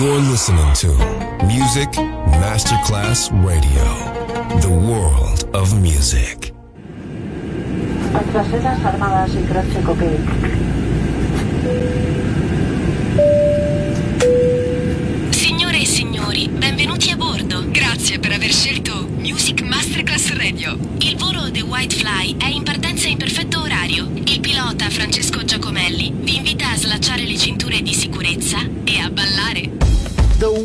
You're listening to Music Masterclass Radio, the world of music. Nuestras sedas armadas y croce Signore e signori, benvenuti a bordo. Grazie per aver scelto Music Masterclass Radio. Il volo The White Fly è in partenza in perfetto orario. Il pilota Francesco Giacomelli vi invita a slacciare le cinture di sicurezza e a ballare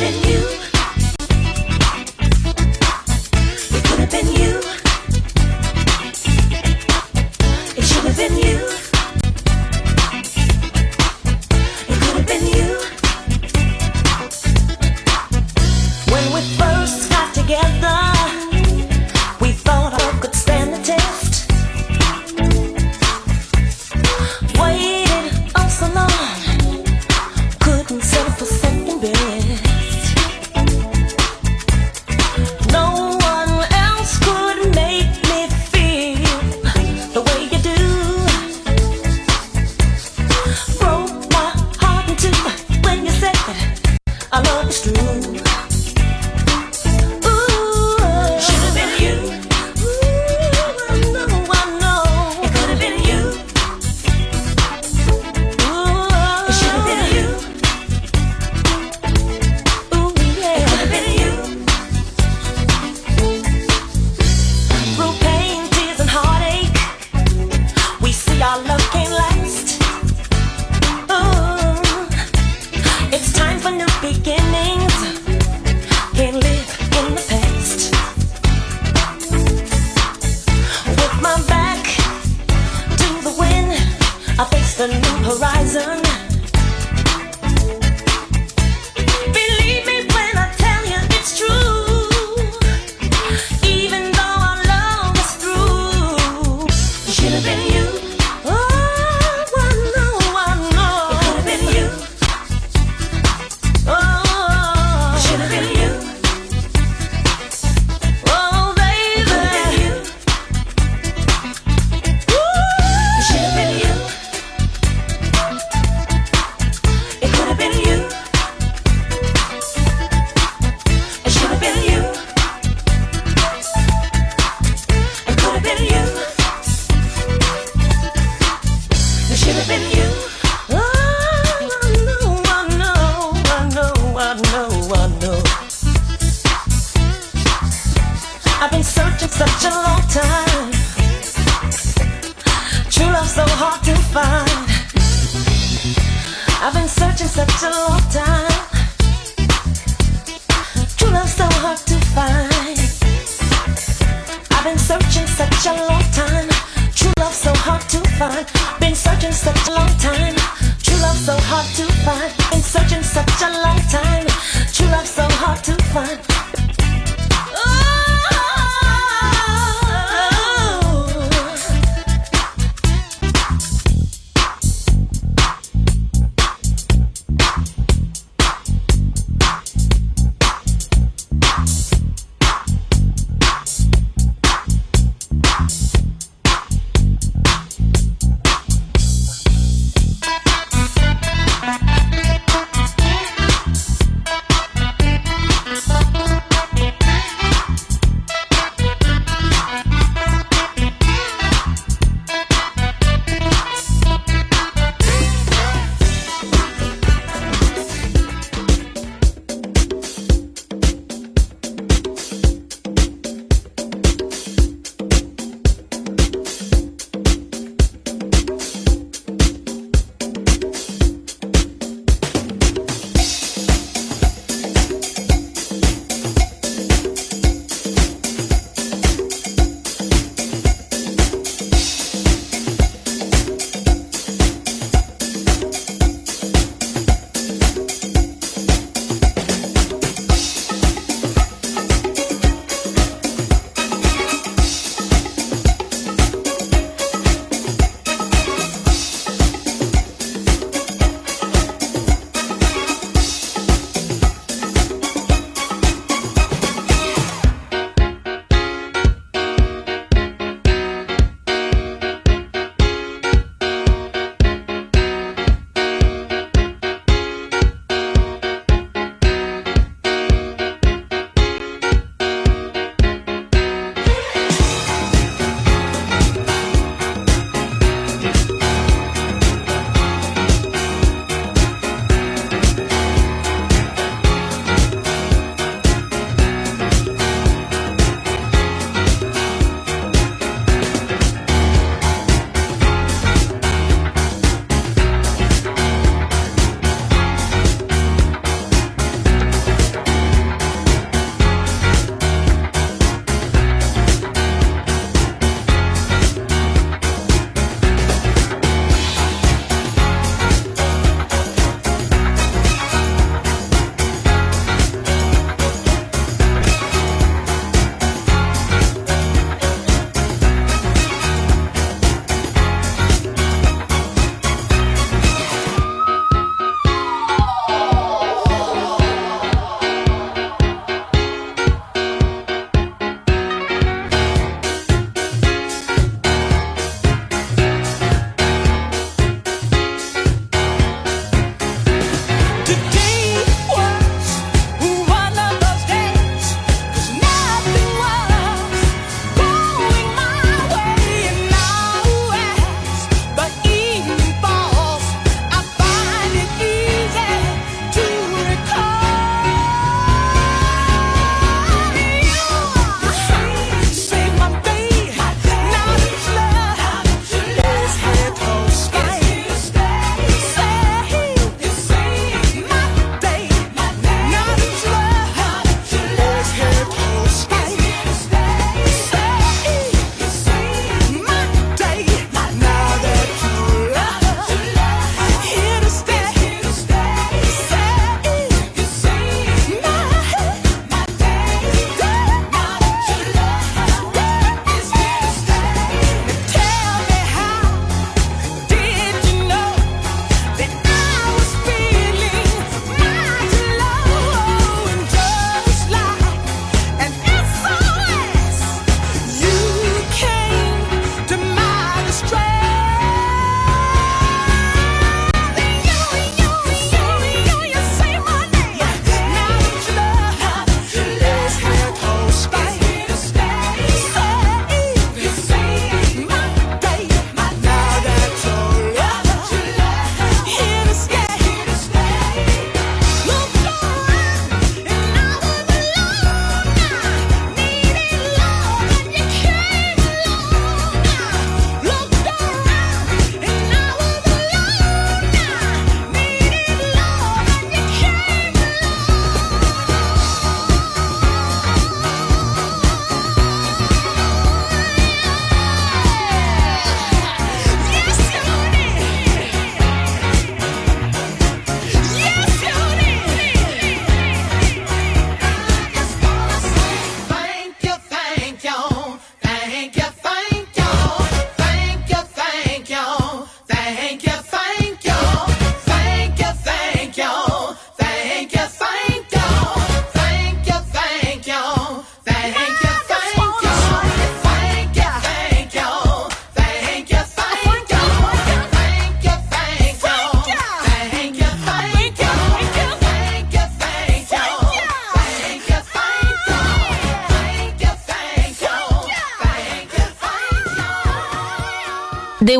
than you.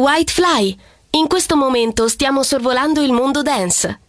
The White Fly. In questo momento stiamo sorvolando il mondo dance.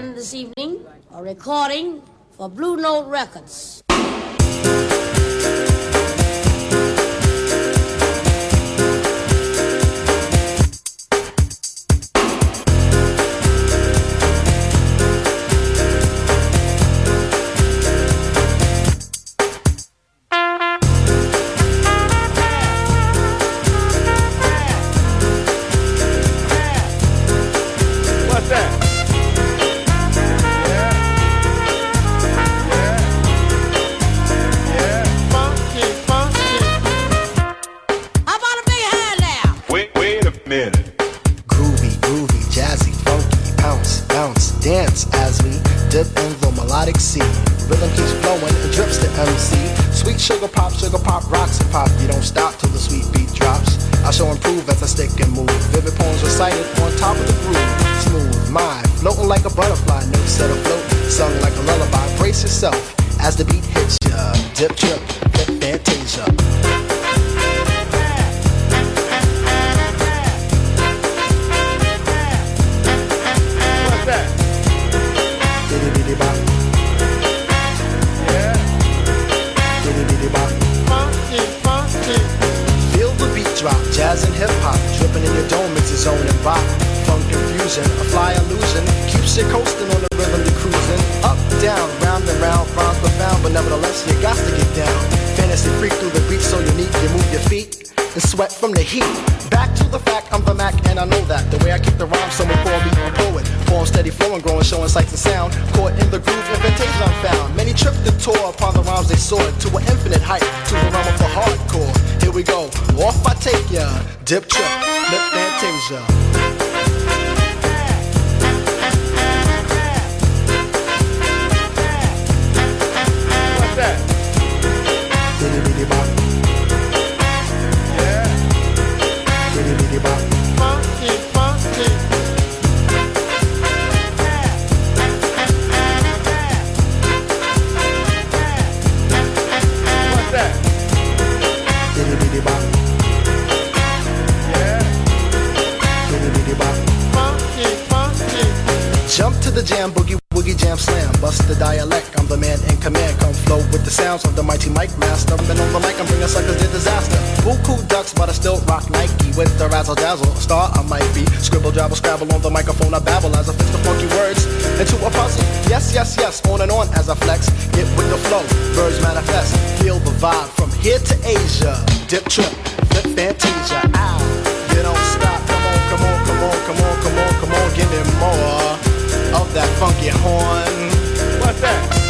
This evening, a recording for Blue Note Records. Tore upon the rhymes they soared to an infinite height, to the realm of the hardcore. Here we go, off I take ya. Dip trip, lip fantasia. What's that? The jam, boogie woogie jam slam. Bust the dialect, I'm the man in command. Come flow with the sounds of the mighty mic master. Been on the mic, I'm bringing suckers to disaster. Cool ducks, but I still rock Nike with the razzle dazzle. Star I might be. Scribble, jabble, scrabble on the microphone. I babble as I fix the funky words into a puzzle. Yes, yes, yes, on and on as I flex. Get with the flow, birds manifest. Feel the vibe from here to Asia. Dip trip, flip fantasia. Ow, you don't stop. Come on, come on, come on, come on, come on, come on, give me more funky horn. What's that?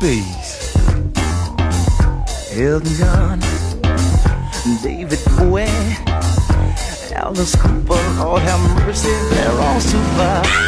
Bees, Elton John, David Bowie, Alice Cooper, Lord have mercy, they're all super.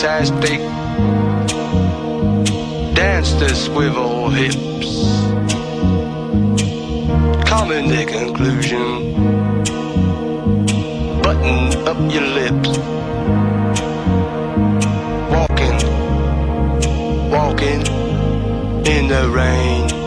fantastic. Dance the swivel hips. Coming the conclusion. Button up your lips. Walking, walking in the rain.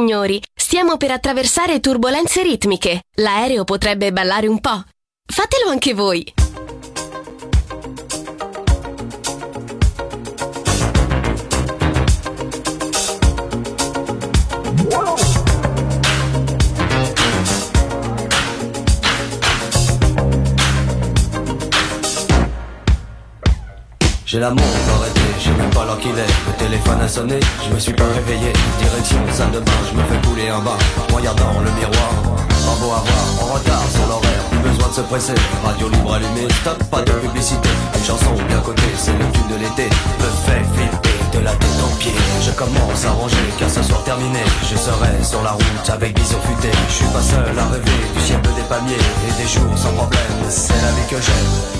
Signori, stiamo per attraversare turbolenze ritmiche. L'aereo potrebbe ballare un po'. Fatelo anche voi. J'ai la montre sais même pas l'heure qu'il est. Le téléphone a sonné, je me suis pas réveillé. Direction salle de bain, je me fais couler un bain Regardant le miroir, pas beau à voir. En retard sur l'horaire, plus besoin de se presser. Radio libre allumée, stop, pas de publicité. Une chanson bien cotée, c'est le tube de l'été. Me fait flipper de la tête aux pieds. Je commence à ranger, car ce soir terminé. Je serai sur la route avec bison futé Je suis pas seul à rêver du ciel des palmiers Et des jours sans problème, c'est la vie que j'aime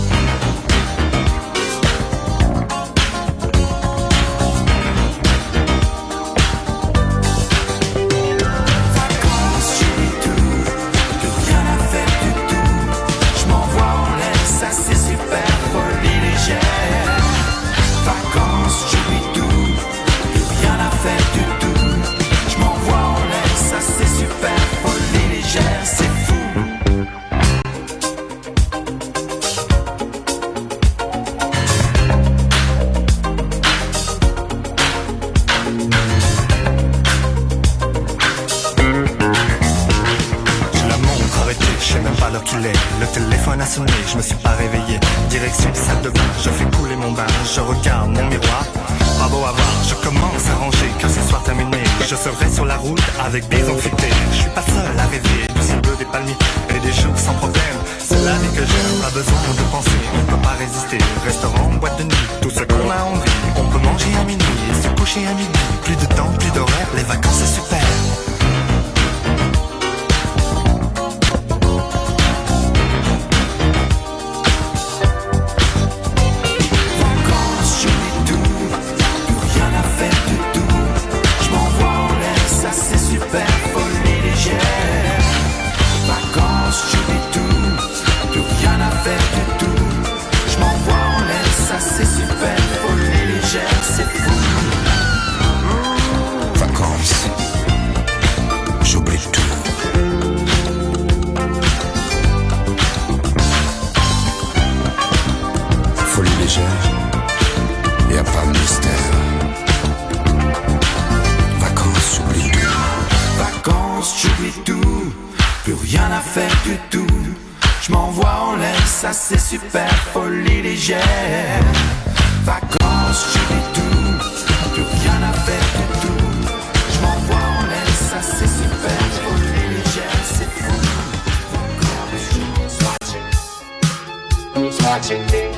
经历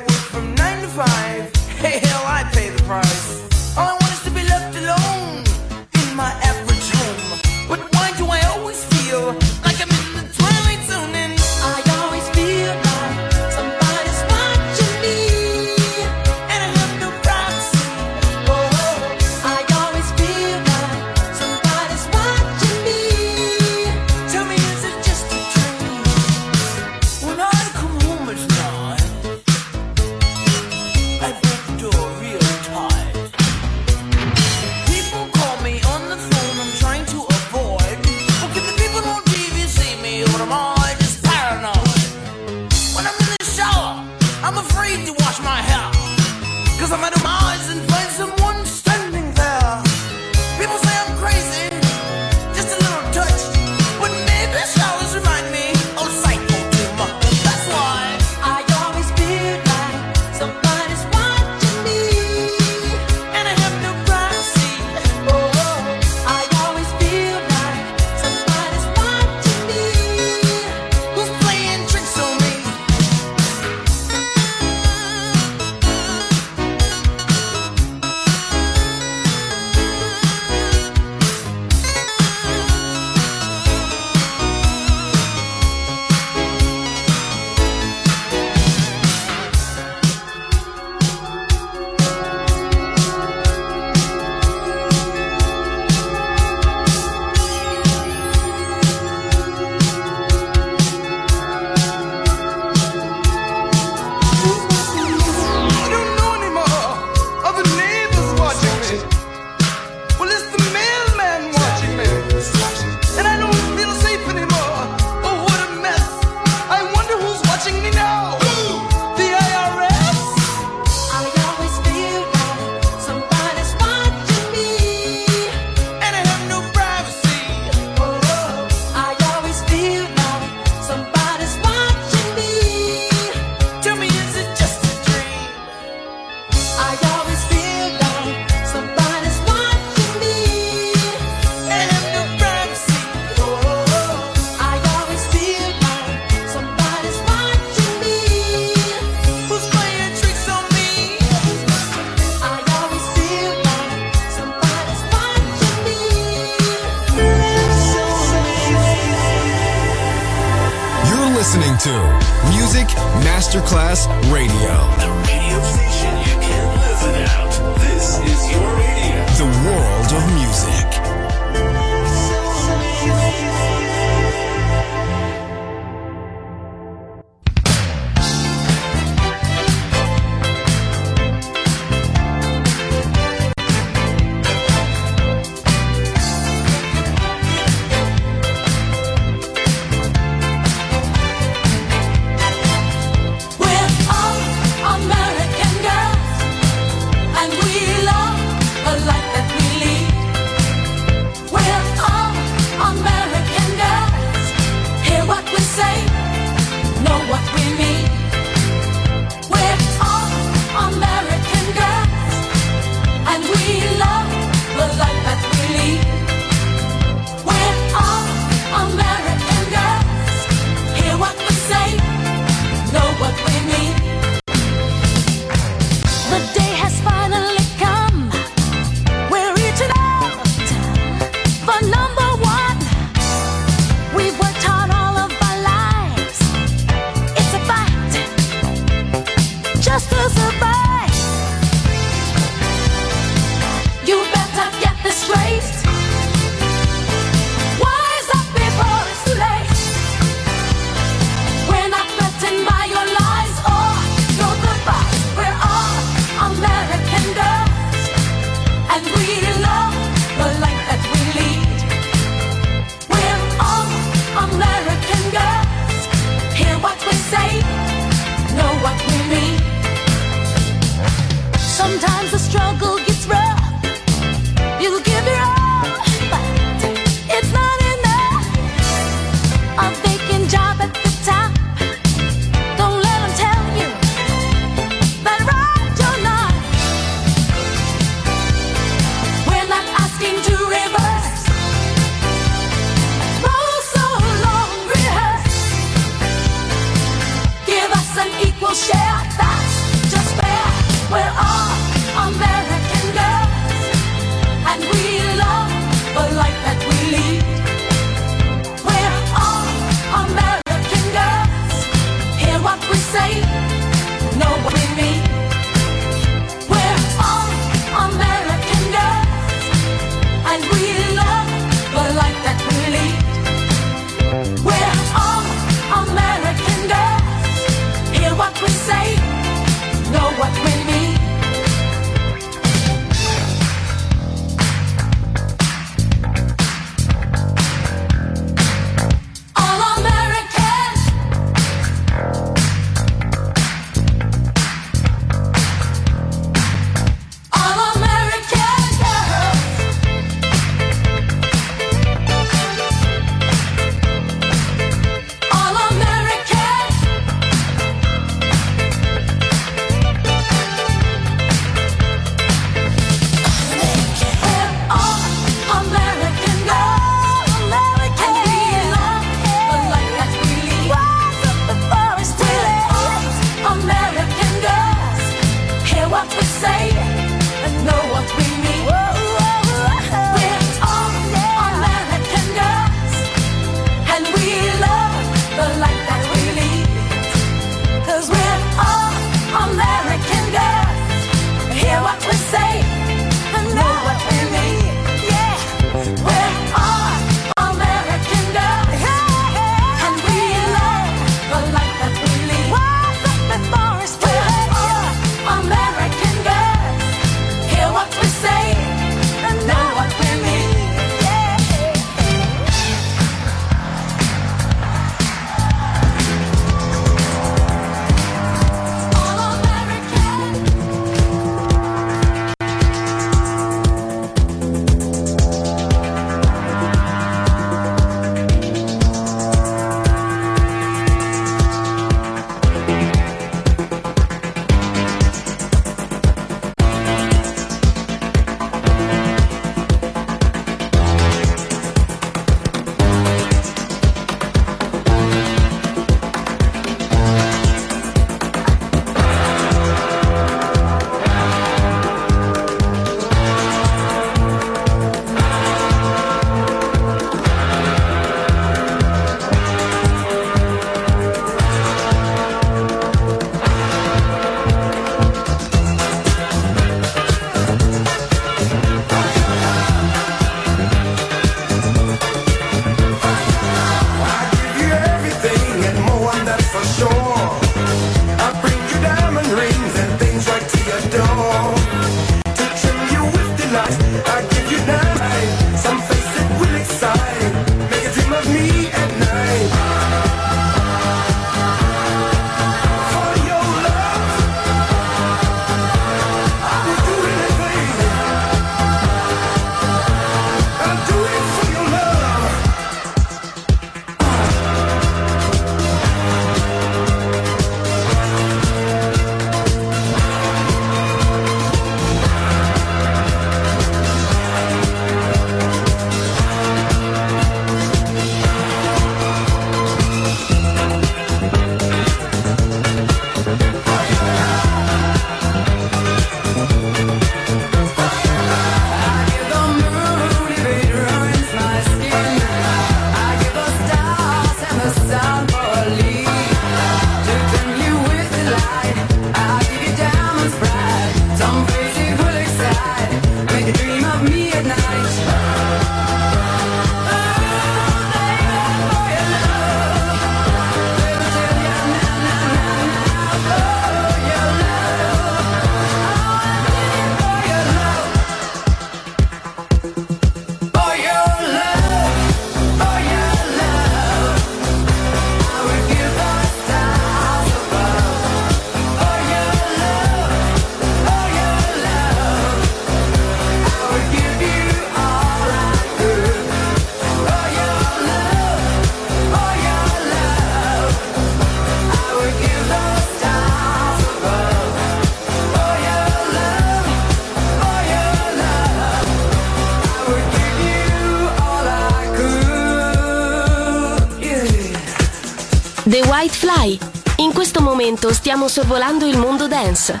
stiamo sorvolando il mondo dance.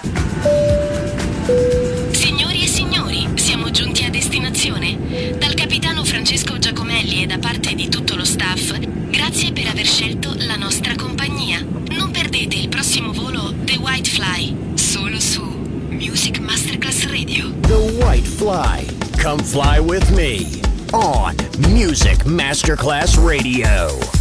Signori e signori, siamo giunti a destinazione. Dal capitano Francesco Giacomelli e da parte di tutto lo staff, grazie per aver scelto la nostra compagnia. Non perdete il prossimo volo The White Fly, solo su Music Masterclass Radio. The White Fly. Come fly with me on Music Masterclass Radio.